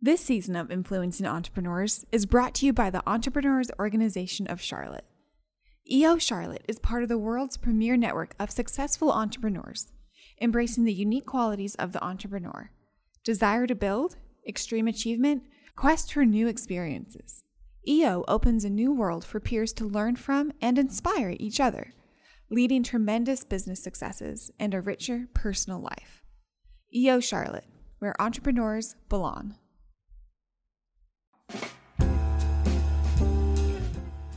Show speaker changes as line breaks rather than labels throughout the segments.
This season of Influencing Entrepreneurs is brought to you by the Entrepreneurs Organization of Charlotte. EO Charlotte is part of the world's premier network of successful entrepreneurs, embracing the unique qualities of the entrepreneur desire to build, extreme achievement, quest for new experiences. EO opens a new world for peers to learn from and inspire each other, leading tremendous business successes and a richer personal life. EO Charlotte, where entrepreneurs belong.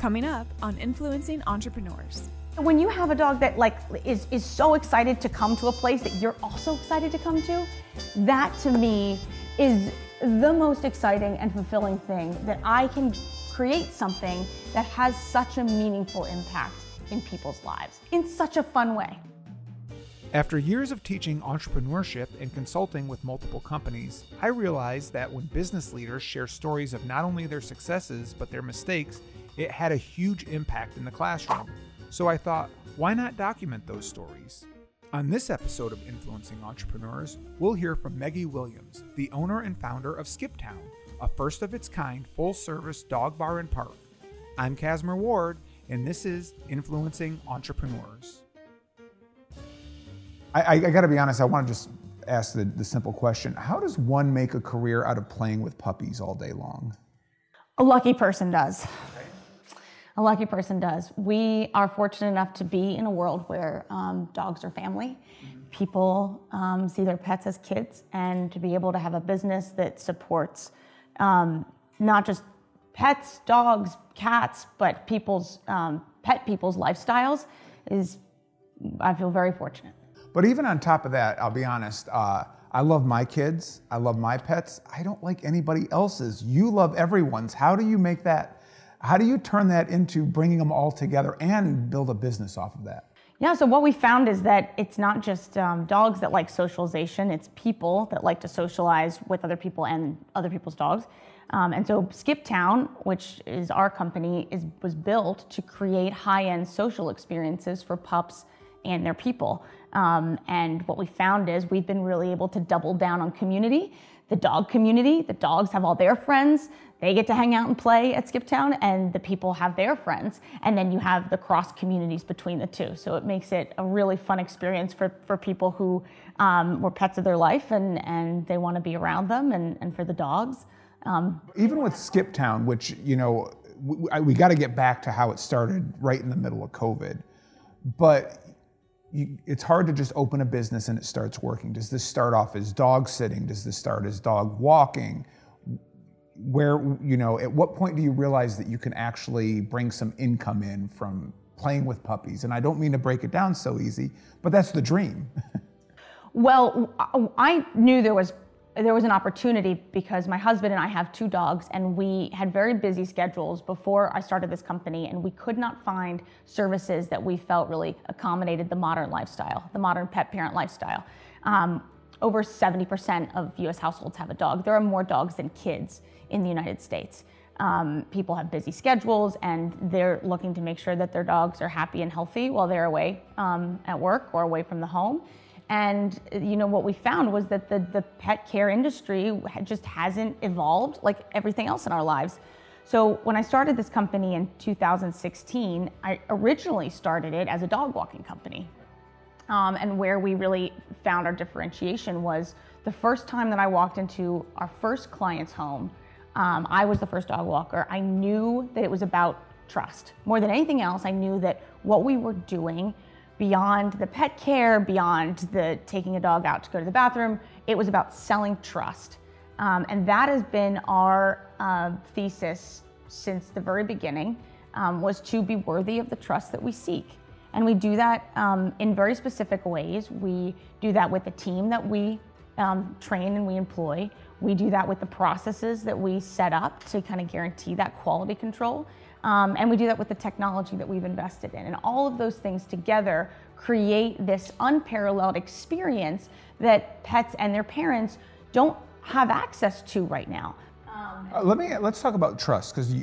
Coming up on Influencing Entrepreneurs.
When you have a dog that like is is so excited to come to a place that you're also excited to come to, that to me is the most exciting and fulfilling thing that I can create something that has such a meaningful impact in people's lives in such a fun way.
After years of teaching entrepreneurship and consulting with multiple companies, I realized that when business leaders share stories of not only their successes but their mistakes, it had a huge impact in the classroom. So I thought, why not document those stories? On this episode of Influencing Entrepreneurs, we'll hear from Meggie Williams, the owner and founder of Skiptown, a first of its kind full service dog bar and park. I'm Casimir Ward, and this is Influencing Entrepreneurs. I, I, got to be honest, I want to just ask the, the simple question How does one make a career out of playing with puppies all day long?
A lucky person does. A lucky person does. We are fortunate enough to be in a world where um, dogs are family. People um, see their pets as kids, and to be able to have a business that supports um, not just pets, dogs, cats, but people's um, pet people's lifestyles is, I feel very fortunate.
But even on top of that, I'll be honest, uh, I love my kids, I love my pets. I don't like anybody else's. You love everyone's. How do you make that? How do you turn that into bringing them all together and build a business off of that?
Yeah, so what we found is that it's not just um, dogs that like socialization, it's people that like to socialize with other people and other people's dogs. Um, and so Skip Town, which is our company, is, was built to create high end social experiences for pups and their people. Um, and what we found is we've been really able to double down on community. The dog community, the dogs have all their friends, they get to hang out and play at Skiptown, and the people have their friends. And then you have the cross communities between the two. So it makes it a really fun experience for, for people who um, were pets of their life and, and they want to be around them, and, and for the dogs. Um,
Even with Skiptown, which, you know, we, we got to get back to how it started right in the middle of COVID. But you, it's hard to just open a business and it starts working. Does this start off as dog sitting? Does this start as dog walking? Where, you know, at what point do you realize that you can actually bring some income in from playing with puppies? And I don't mean to break it down so easy, but that's the dream.
well, I knew there was there was an opportunity because my husband and I have two dogs, and we had very busy schedules before I started this company, and we could not find services that we felt really accommodated the modern lifestyle, the modern pet parent lifestyle. Um, over 70% of US households have a dog. There are more dogs than kids in the United States. Um, people have busy schedules and they're looking to make sure that their dogs are happy and healthy while they're away um, at work or away from the home. And you know what we found was that the, the pet care industry just hasn't evolved like everything else in our lives. So when I started this company in 2016, I originally started it as a dog walking company. Um, and where we really found our differentiation was the first time that I walked into our first client's home, um, I was the first dog walker. I knew that it was about trust. More than anything else, I knew that what we were doing beyond the pet care, beyond the taking a dog out to go to the bathroom. It was about selling trust. Um, and that has been our uh, thesis since the very beginning, um, was to be worthy of the trust that we seek. And we do that um, in very specific ways. We do that with the team that we um, train and we employ. We do that with the processes that we set up to kind of guarantee that quality control. Um, and we do that with the technology that we've invested in. And all of those things together create this unparalleled experience that pets and their parents don't have access to right now.
Um, let me let's talk about trust because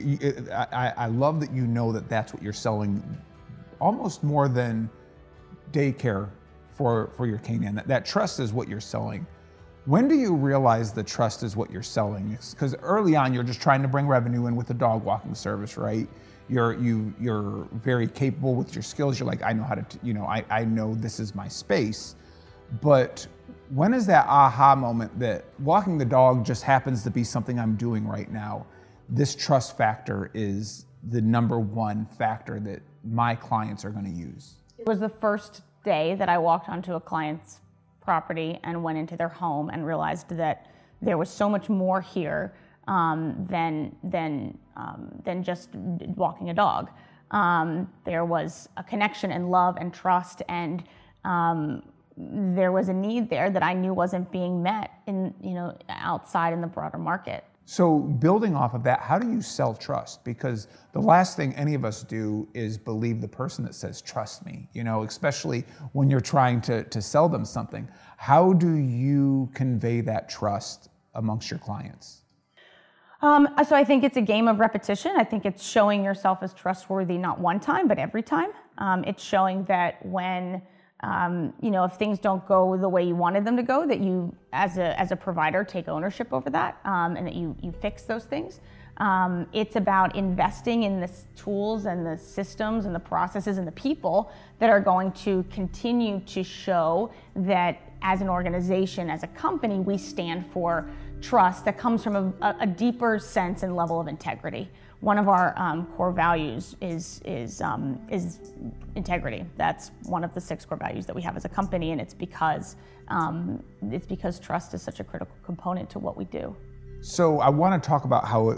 I, I love that you know that that's what you're selling, almost more than daycare for for your canine. That, that trust is what you're selling. When do you realize the trust is what you're selling? Because early on, you're just trying to bring revenue in with a dog walking service, right? You're you you're very capable with your skills. You're like, I know how to, t- you know, I, I know this is my space. But when is that aha moment that walking the dog just happens to be something I'm doing right now? This trust factor is the number one factor that my clients are going to use.
It was the first day that I walked onto a client's property and went into their home and realized that there was so much more here um, than than um, than just walking a dog. Um, there was a connection and love and trust, and um, there was a need there that I knew wasn't being met in you know outside in the broader market.
So, building off of that, how do you sell trust? Because the last thing any of us do is believe the person that says, trust me, you know, especially when you're trying to, to sell them something. How do you convey that trust amongst your clients?
Um, so, I think it's a game of repetition. I think it's showing yourself as trustworthy not one time, but every time. Um, it's showing that when um, you know, if things don't go the way you wanted them to go, that you, as a as a provider, take ownership over that, um, and that you you fix those things. Um, it's about investing in the tools and the systems and the processes and the people that are going to continue to show that as an organization, as a company, we stand for trust that comes from a, a deeper sense and level of integrity one of our um, core values is is um, is integrity. That's one of the six core values that we have as a company, and it's because um, it's because trust is such a critical component to what we do.
So I want to talk about how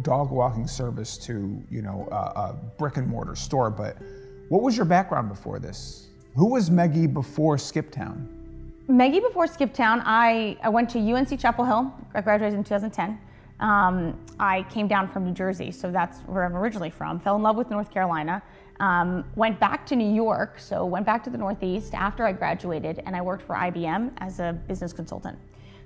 dog walking service to you know a, a brick and mortar store, but what was your background before this? Who was Meggie before Skiptown?
Meggie before Skiptown, I, I went to UNC Chapel Hill. I graduated in 2010. Um, I came down from New Jersey, so that's where I'm originally from. Fell in love with North Carolina. Um, went back to New York, so went back to the Northeast after I graduated, and I worked for IBM as a business consultant.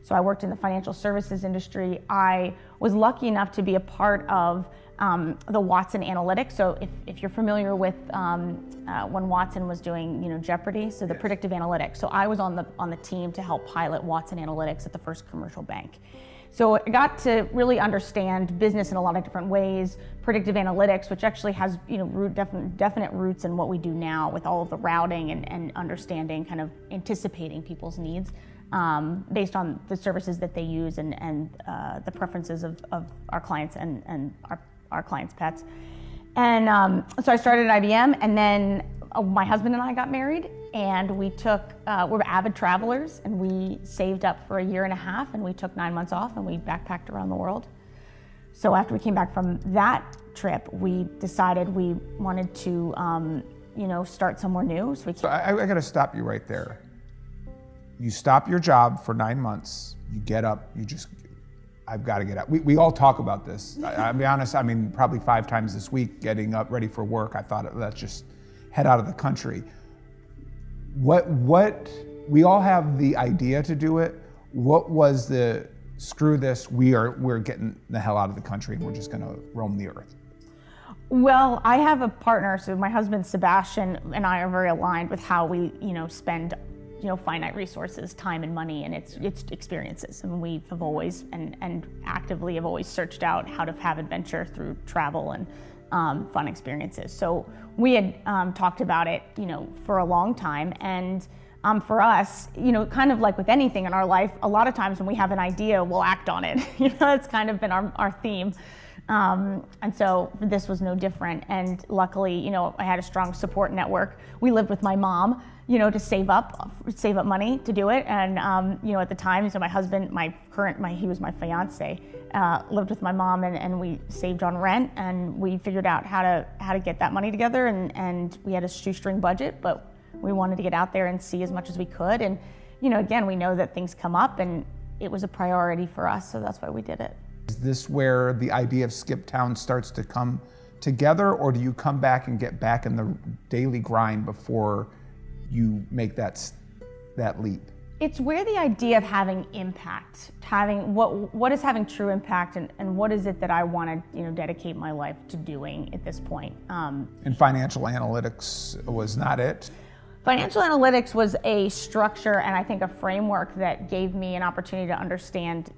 So I worked in the financial services industry. I was lucky enough to be a part of um, the Watson Analytics. So if, if you're familiar with um, uh, when Watson was doing, you know, Jeopardy, so the yes. predictive analytics. So I was on the on the team to help pilot Watson Analytics at the first commercial bank. So I got to really understand business in a lot of different ways. Predictive analytics, which actually has you know root, definite, definite roots in what we do now with all of the routing and, and understanding, kind of anticipating people's needs um, based on the services that they use and, and uh, the preferences of, of our clients and, and our, our clients' pets. And um, so I started at IBM, and then uh, my husband and I got married, and we took, uh, we're avid travelers, and we saved up for a year and a half, and we took nine months off, and we backpacked around the world. So after we came back from that trip, we decided we wanted to, um, you know, start somewhere new. So we.
So I, I got to stop you right there. You stop your job for nine months. You get up. You just I've got to get out. We, we all talk about this. I, will be honest, I mean, probably five times this week getting up ready for work. I thought, let's just head out of the country what what we all have the idea to do it. What was the screw this? We are we're getting the hell out of the country and we're just going to roam the earth.
Well, I have a partner, so my husband Sebastian and I are very aligned with how we, you know, spend, you know, finite resources, time and money, and it's it's experiences. I mean, we have always and and actively have always searched out how to have adventure through travel and um, fun experiences. So we had um, talked about it, you know, for a long time. And um, for us, you know, kind of like with anything in our life, a lot of times when we have an idea, we'll act on it. you know, it's kind of been our, our theme. Um, and so this was no different. And luckily, you know, I had a strong support network. We lived with my mom, you know, to save up, save up money to do it. And um, you know, at the time, so my husband, my current, my he was my fiance, uh, lived with my mom, and, and we saved on rent, and we figured out how to how to get that money together. And and we had a shoestring budget, but we wanted to get out there and see as much as we could. And you know, again, we know that things come up, and it was a priority for us, so that's why we did it.
Is this where the idea of skip town starts to come together, or do you come back and get back in the daily grind before you make that that leap?
It's where the idea of having impact, having what what is having true impact, and, and what is it that I want to you know dedicate my life to doing at this point.
Um, and financial analytics was not it.
Financial analytics was a structure and I think a framework that gave me an opportunity to understand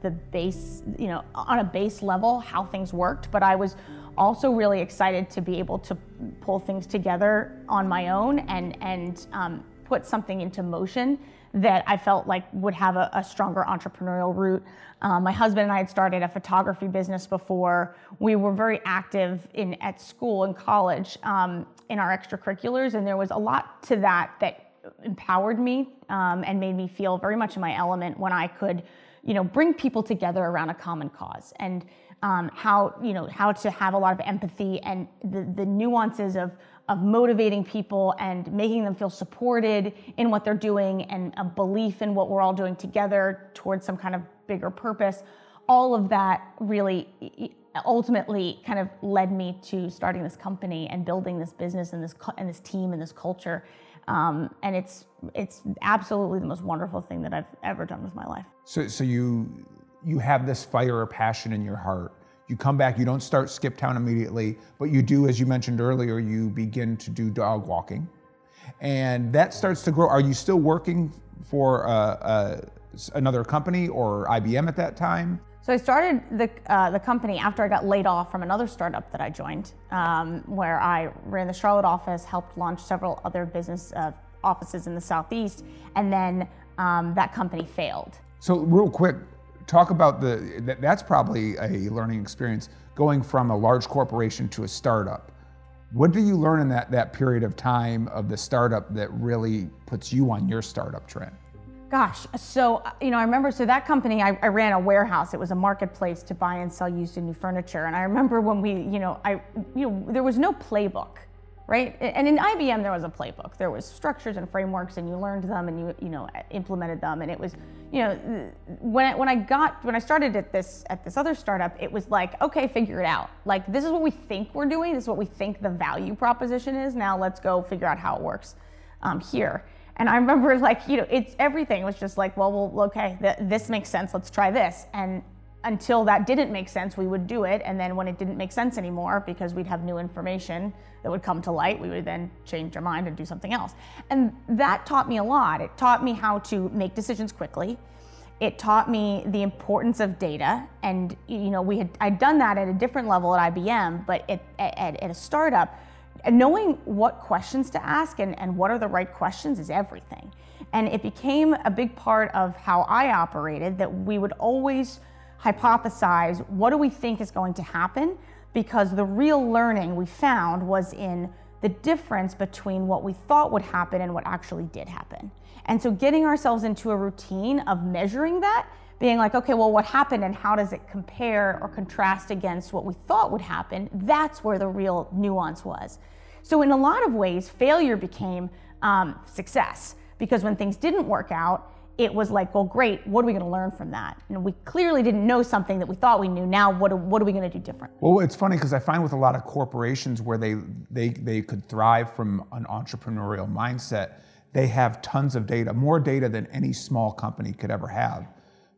the base, you know, on a base level how things worked. But I was also really excited to be able to pull things together on my own and and um, put something into motion that I felt like would have a, a stronger entrepreneurial root. Um, my husband and I had started a photography business before. We were very active in at school and college um, in our extracurriculars, and there was a lot to that that empowered me um, and made me feel very much in my element when I could, you know, bring people together around a common cause and um, how you know how to have a lot of empathy and the, the nuances of of motivating people and making them feel supported in what they're doing and a belief in what we're all doing together towards some kind of bigger purpose. All of that really ultimately kind of led me to starting this company and building this business and this and this team and this culture. Um, and it's it's absolutely the most wonderful thing that I've ever done with my life.
So so you you have this fire or passion in your heart you come back, you don't start Skip Town immediately, but you do, as you mentioned earlier, you begin to do dog walking. And that starts to grow. Are you still working for uh, uh, another company or IBM at that time?
So I started the, uh, the company after I got laid off from another startup that I joined, um, where I ran the Charlotte office, helped launch several other business uh, offices in the Southeast, and then um, that company failed.
So real quick, talk about the that, that's probably a learning experience going from a large corporation to a startup. What do you learn in that that period of time of the startup that really puts you on your startup trend?
Gosh, so you know, I remember. So that company, I, I, ran a warehouse. It was a marketplace to buy and sell used and new furniture. And I remember when we, you know, I, you know, there was no playbook right? And in IBM, there was a playbook. There was structures and frameworks, and you learned them and you you know implemented them. And it was, you know, when I, when I got when I started at this at this other startup, it was like, okay, figure it out. Like this is what we think we're doing. This is what we think the value proposition is. Now let's go figure out how it works um, here. And I remember like you know it's everything was just like, well, well, okay, th- this makes sense. Let's try this. And until that didn't make sense, we would do it. And then when it didn't make sense anymore, because we'd have new information that would come to light, we would then change our mind and do something else. And that taught me a lot. It taught me how to make decisions quickly. It taught me the importance of data. And you know, we had I'd done that at a different level at IBM, but at, at, at a startup, knowing what questions to ask and, and what are the right questions is everything. And it became a big part of how I operated that we would always hypothesize what do we think is going to happen because the real learning we found was in the difference between what we thought would happen and what actually did happen. And so getting ourselves into a routine of measuring that, being like, okay, well, what happened and how does it compare or contrast against what we thought would happen, that's where the real nuance was. So, in a lot of ways, failure became um, success because when things didn't work out, it was like, well, great, what are we going to learn from that? And we clearly didn't know something that we thought we knew. Now, what are, what are we going to do different?
Well, it's funny because I find with a lot of corporations where they, they, they could thrive from an entrepreneurial mindset, they have tons of data, more data than any small company could ever have.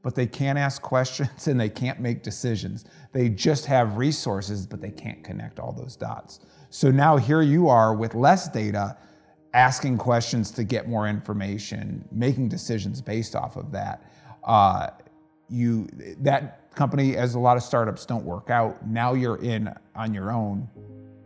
But they can't ask questions and they can't make decisions. They just have resources, but they can't connect all those dots. So now here you are with less data asking questions to get more information, making decisions based off of that. Uh, you that company, as a lot of startups, don't work out. Now you're in on your own,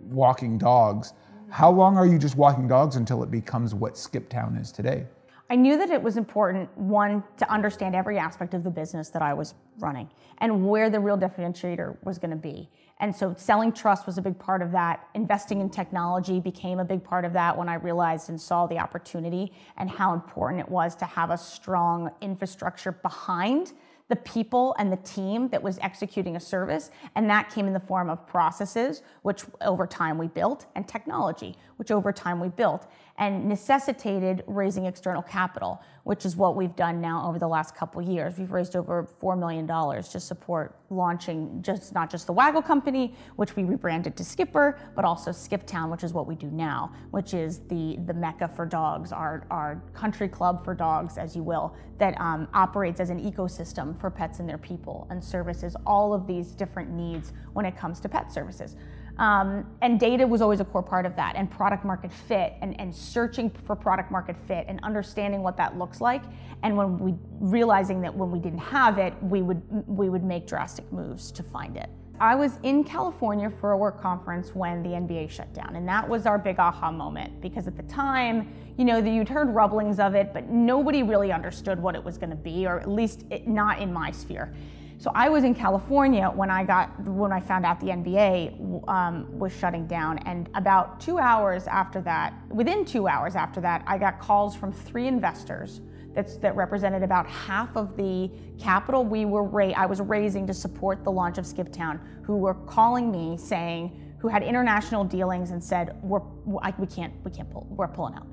walking dogs. How long are you just walking dogs until it becomes what Skiptown is today?
I knew that it was important, one, to understand every aspect of the business that I was running and where the real differentiator was going to be. And so selling trust was a big part of that. Investing in technology became a big part of that when I realized and saw the opportunity and how important it was to have a strong infrastructure behind the people and the team that was executing a service. And that came in the form of processes, which over time we built, and technology, which over time we built, and necessitated raising external capital, which is what we've done now over the last couple years. We've raised over $4 million to support launching just not just the Waggle company, which we rebranded to Skipper, but also Skiptown, which is what we do now, which is the, the mecca for dogs, our, our country club for dogs, as you will, that um, operates as an ecosystem for pets and their people and services all of these different needs when it comes to pet services. Um, and data was always a core part of that, and product market fit, and, and searching for product market fit, and understanding what that looks like. And when we realizing that when we didn't have it, we would we would make drastic moves to find it. I was in California for a work conference when the NBA shut down, and that was our big aha moment because at the time, you know, you'd heard rumblings of it, but nobody really understood what it was going to be, or at least it, not in my sphere. So I was in California when I got when I found out the NBA um, was shutting down, and about two hours after that, within two hours after that, I got calls from three investors that's, that represented about half of the capital we were ra- I was raising to support the launch of Skiptown, who were calling me saying, who had international dealings and said, we're, we can't, we can't pull, we're pulling out.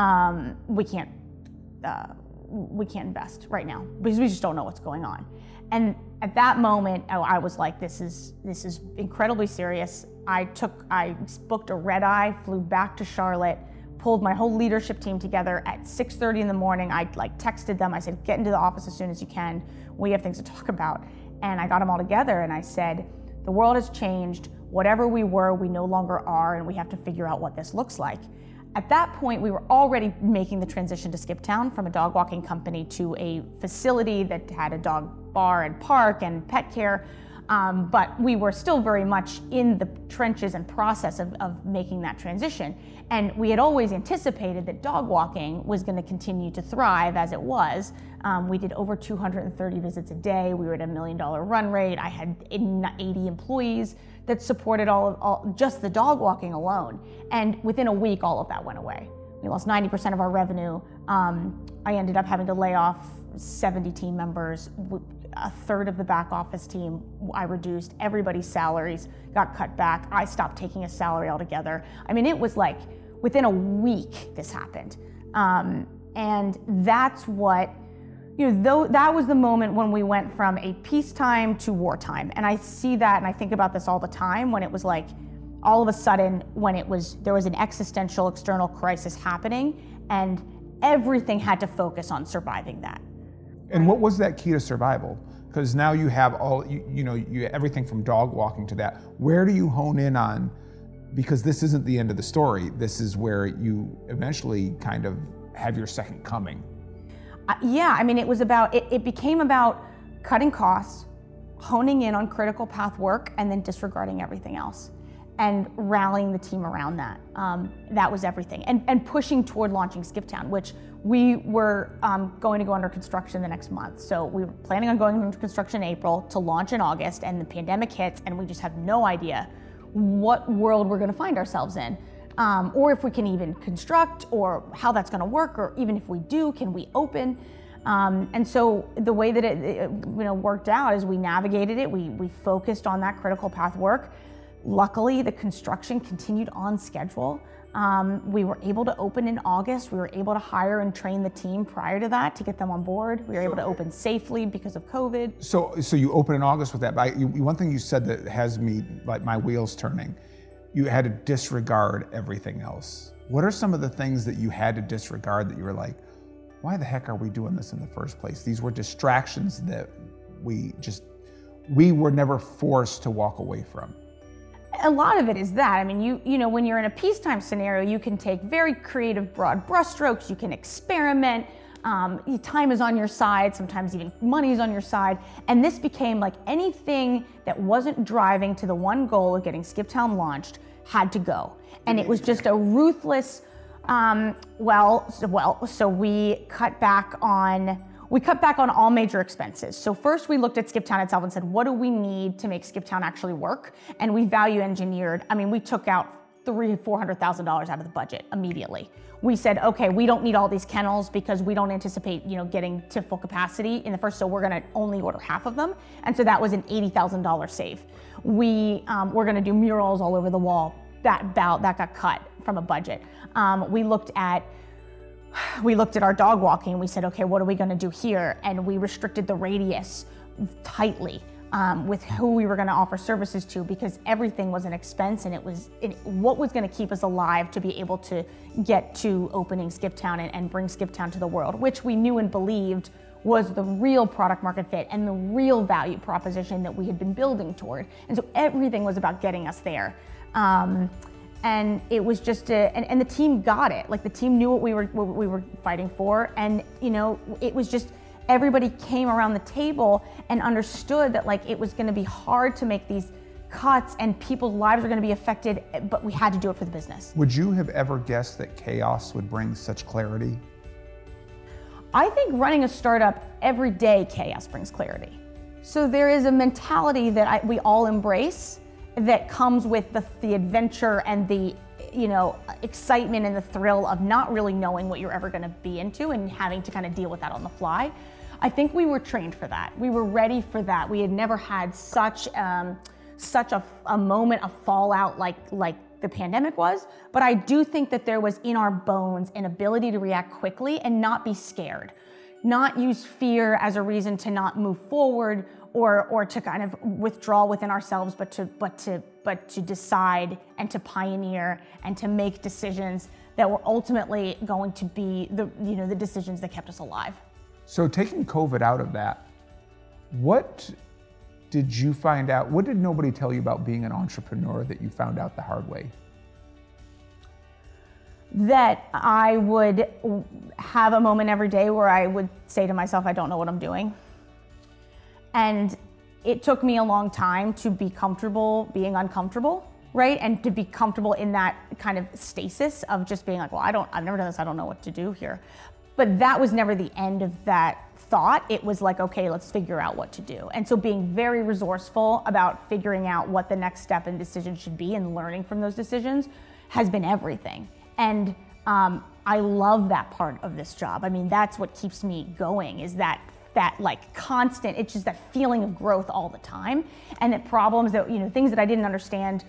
Um, we can't, uh, we can't invest right now because we just don't know what's going on. And at that moment, oh, I was like, this is, this is incredibly serious. I took, I booked a red eye, flew back to Charlotte, pulled my whole leadership team together at 6:30 in the morning. I like texted them. I said, "Get into the office as soon as you can. We have things to talk about." And I got them all together and I said, "The world has changed. Whatever we were, we no longer are, and we have to figure out what this looks like." At that point, we were already making the transition to Skip Town from a dog walking company to a facility that had a dog bar and park and pet care. Um, but we were still very much in the trenches and process of, of making that transition. And we had always anticipated that dog walking was going to continue to thrive as it was. Um, we did over 230 visits a day. We were at a million dollar run rate. I had 80 employees that supported all of all, just the dog walking alone. And within a week, all of that went away. We lost 90% of our revenue. Um, I ended up having to lay off 70 team members a third of the back office team I reduced. Everybody's salaries got cut back. I stopped taking a salary altogether. I mean, it was like within a week this happened. Um, and that's what, you know, though, that was the moment when we went from a peacetime to wartime. And I see that and I think about this all the time when it was like, all of a sudden, when it was, there was an existential external crisis happening and everything had to focus on surviving that.
And what was that key to survival? Because now you have all you, you know you everything from dog walking to that. Where do you hone in on? Because this isn't the end of the story. This is where you eventually kind of have your second coming.
Uh, yeah, I mean, it was about it, it became about cutting costs, honing in on critical path work, and then disregarding everything else and rallying the team around that. Um, that was everything. And, and pushing toward launching Skiptown, which we were um, going to go under construction the next month. So we were planning on going into construction in April to launch in August, and the pandemic hits, and we just have no idea what world we're going to find ourselves in. Um, or if we can even construct, or how that's going to work, or even if we do, can we open? Um, and so the way that it, it, you know worked out is we navigated it. We we focused on that critical path work. Luckily, the construction continued on schedule. Um, we were able to open in August. We were able to hire and train the team prior to that to get them on board. We were so, able to open safely because of COVID.
So, so you open in August with that. But you, one thing you said that has me like my wheels turning. You had to disregard everything else. What are some of the things that you had to disregard that you were like, why the heck are we doing this in the first place? These were distractions that we just we were never forced to walk away from
a lot of it is that. I mean, you you know, when you're in a peacetime scenario, you can take very creative, broad brushstrokes. You can experiment. Um, time is on your side. Sometimes even money is on your side. And this became like anything that wasn't driving to the one goal of getting Skiptown launched had to go. And it was just a ruthless. Um, well, so, well, so we cut back on we cut back on all major expenses. So first we looked at Skiptown itself and said, what do we need to make Skiptown actually work? And we value engineered. I mean, we took out three, four hundred thousand dollars out of the budget immediately. We said, okay, we don't need all these kennels because we don't anticipate, you know, getting to full capacity in the first. So we're going to only order half of them, and so that was an eighty thousand dollar save. We um, we're going to do murals all over the wall. That bout that got cut from a budget. Um, we looked at we looked at our dog walking and we said, okay, what are we going to do here? And we restricted the radius tightly um, with who we were going to offer services to because everything was an expense and it was it, what was going to keep us alive to be able to get to opening Skiptown and, and bring Skiptown to the world, which we knew and believed was the real product market fit and the real value proposition that we had been building toward. And so everything was about getting us there. Um, and it was just a, and, and the team got it. Like the team knew what we were what we were fighting for, and you know, it was just everybody came around the table and understood that like it was going to be hard to make these cuts and people's lives are going to be affected, but we had to do it for the business.
Would you have ever guessed that chaos would bring such clarity?
I think running a startup every day, chaos brings clarity. So there is a mentality that I, we all embrace that comes with the, the adventure and the you know excitement and the thrill of not really knowing what you're ever going to be into and having to kind of deal with that on the fly. I think we were trained for that. We were ready for that. We had never had such um, such a, a moment of fallout like like the pandemic was, but I do think that there was in our bones an ability to react quickly and not be scared, not use fear as a reason to not move forward or or to kind of withdraw within ourselves, but to but to but to decide and to pioneer and to make decisions that were ultimately going to be the you know the decisions that kept us alive.
So taking COVID out of that, what did you find out? What did nobody tell you about being an entrepreneur that you found out the hard way?
That I would have a moment every day where I would say to myself, I don't know what I'm doing. And it took me a long time to be comfortable being uncomfortable, right? And to be comfortable in that kind of stasis of just being like, well, I don't, I've never done this, I don't know what to do here. But that was never the end of that thought. It was like, okay, let's figure out what to do. And so being very resourceful about figuring out what the next step and decision should be and learning from those decisions has been everything. And um, I love that part of this job. I mean, that's what keeps me going is that that like constant, it's just that feeling of growth all the time. And that problems that, you know, things that I didn't understand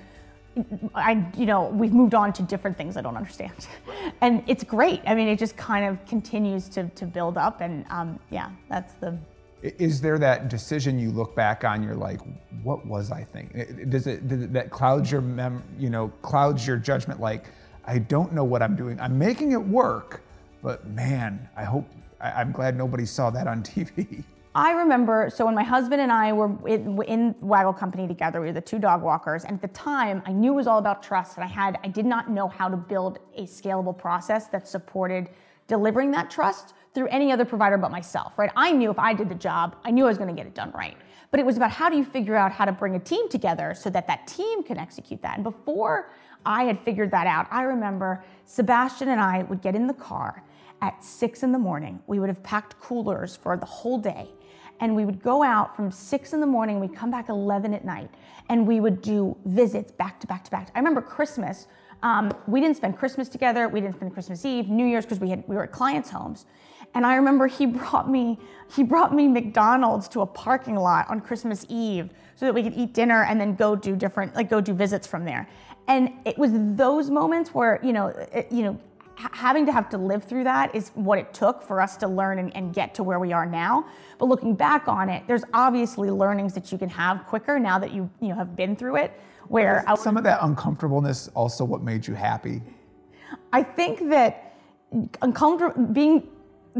I, you know, we've moved on to different things I don't understand. And it's great. I mean, it just kind of continues to, to build up. And um, yeah, that's the.
Is there that decision you look back on, you're like, what was I thinking? Does it, does it that clouds your mem, you know, clouds your judgment like, I don't know what I'm doing. I'm making it work, but man, I hope, I, I'm glad nobody saw that on TV.
I remember, so when my husband and I were in, in, Waggle Company together, we were the two dog walkers, and at the time, I knew it was all about trust, and I had, I did not know how to build a scalable process that supported delivering that trust through any other provider but myself, right? I knew if I did the job, I knew I was going to get it done right. But it was about how do you figure out how to bring a team together so that that team can execute that. And before I had figured that out, I remember Sebastian and I would get in the car at six in the morning. We would have packed coolers for the whole day and we would go out from six in the morning, we'd come back 11 at night, and we would do visits back to back to back. I remember Christmas. Um, we didn't spend Christmas together. We didn't spend Christmas Eve, New Year's, because we had we were at clients' homes. And I remember he brought me he brought me McDonald's to a parking lot on Christmas Eve so that we could eat dinner and then go do different like go do visits from there. And it was those moments where you know it, you know having to have to live through that is what it took for us to learn and, and, get to where we are now. But looking back on it, there's obviously learnings that you can have quicker now that you you know have been through it. Where
some of that uncomfortableness also what made you happy.
I think that uncomfortable being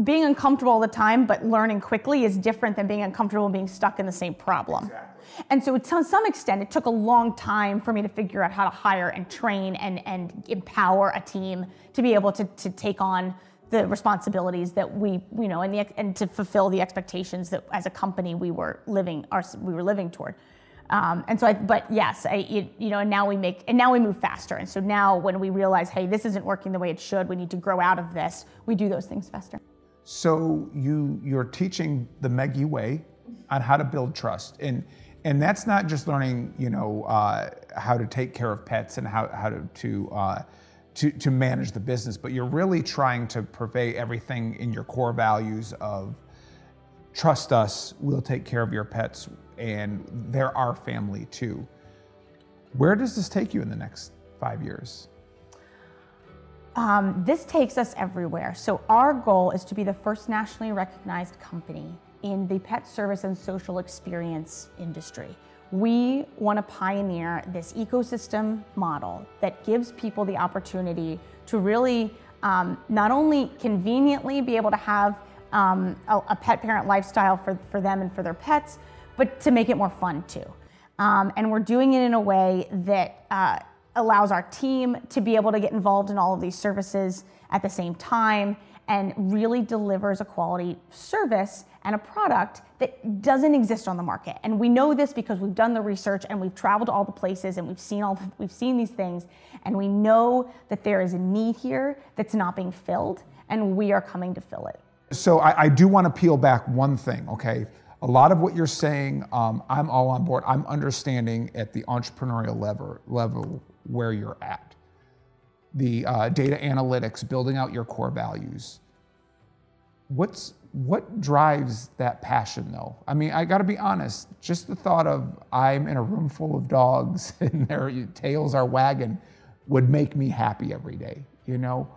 being uncomfortable all the time but learning quickly is different than being uncomfortable and being stuck in the same problem. Exactly. And so, to some extent, it took a long time for me to figure out how to hire and train and, and empower a team to be able to, to take on the responsibilities that we, you know, and, the, and to fulfill the expectations that as a company we were living, our, we were living toward. Um, and so, I, but yes, I, you, you know, and now we make, and now we move faster. And so now when we realize, hey, this isn't working the way it should, we need to grow out of this, we do those things faster.
So you, you're teaching the Meggie way on how to build trust. And and that's not just learning, you know, uh, how to take care of pets and how, how to, to, uh, to, to manage the business, but you're really trying to purvey everything in your core values of trust us, we'll take care of your pets, and they're our family too. Where does this take you in the next five years?
Um, this takes us everywhere. So, our goal is to be the first nationally recognized company in the pet service and social experience industry. We want to pioneer this ecosystem model that gives people the opportunity to really um, not only conveniently be able to have um, a, a, pet parent lifestyle for, for them and for their pets, but to make it more fun too. Um, and we're doing it in a way that uh, allows our team to be able to get involved in all of these services at the same time and really delivers a quality service and a product that doesn't exist on the market. And we know this because we've done the research and we've traveled all the places and we've seen all we've seen these things and we know that there is a need here that's not being filled and we are coming to fill it.
So I, I do want to peel back one thing, okay? A lot of what you're saying, um, I'm all on board. I'm understanding at the entrepreneurial level, level where you're at the uh, data analytics, building out your core values. What's what drives that passion though? I mean, I got to be honest. Just the thought of I'm in a room full of dogs and their tails are wagging would make me happy every day. You know,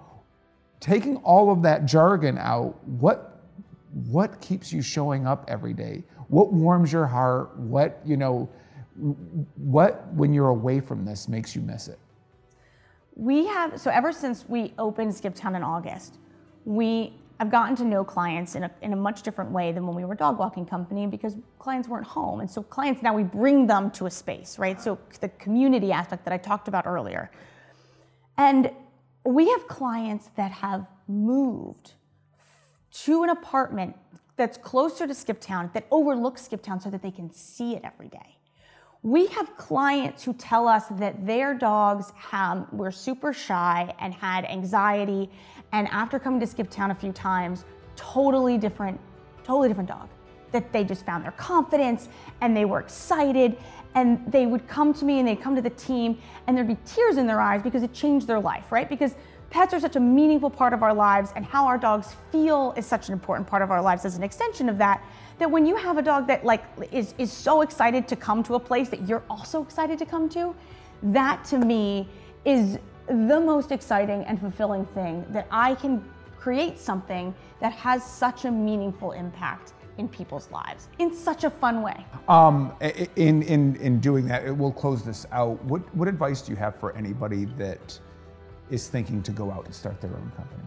taking all of that jargon out, what what keeps you showing up every day? What warms your heart? What you know? What when you're away from this makes you miss it?
We have, so ever since we opened Skiptown in August, we have gotten to know clients in a, in a much different way than when we were a dog walking company because clients weren't home. And so clients now we bring them to a space, right? So the community aspect that I talked about earlier. And we have clients that have moved to an apartment that's closer to Skiptown that overlooks Skiptown so that they can see it every day. We have clients who tell us that their dogs have, were super shy and had anxiety, and after coming to Skip Town a few times, totally different, totally different dog. That they just found their confidence and they were excited, and they would come to me and they'd come to the team, and there'd be tears in their eyes because it changed their life, right? Because pets are such a meaningful part of our lives, and how our dogs feel is such an important part of our lives as an extension of that that when you have a dog that like is is so excited to come to a place that you're also excited to come to, that to me is the most exciting and fulfilling thing that I can create something that has such a meaningful impact in people's lives in such a fun way.
Um, in, in, in doing that, we'll close this out. What, what advice do you have for anybody that is thinking to go out and start their own company?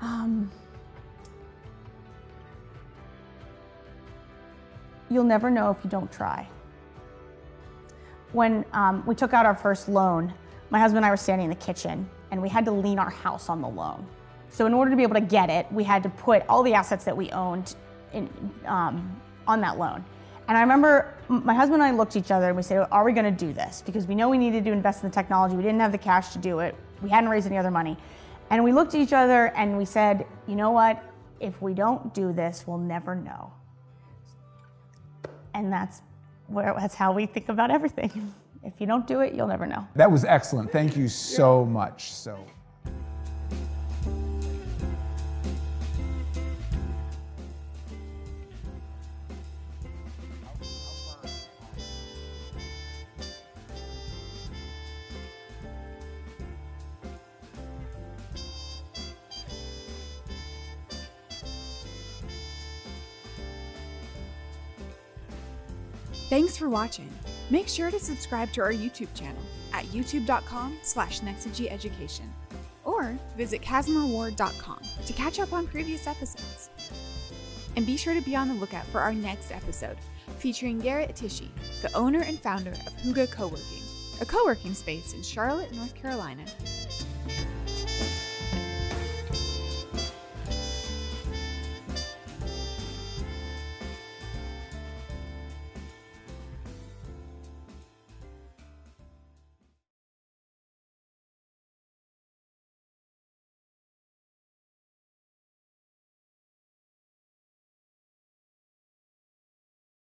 Um,
you'll never know if you don't try. When um, we took out our first loan, my husband and I were standing in the kitchen and we had to lean our house on the loan. So in order to be able to get it, we had to put all the assets that we owned in, um, on that loan. And I remember my husband and I looked at each other and we said, Are we going to do this? Because we know we needed to invest in the technology. We didn't have the cash to do it. We hadn't raised any other money. And we looked at each other and we said, You know what? If we don't do this, we'll never know and that's where that's how we think about everything. If you don't do it, you'll never know.
That was excellent. Thank you so much. So
Thanks for watching. Make sure to subscribe to our YouTube channel at youtube.com slash Education or visit CasimirWard.com to catch up on previous episodes. And be sure to be on the lookout for our next episode featuring Garrett Tichy, the owner and founder of Hygge Co-working, a co-working space in Charlotte, North Carolina.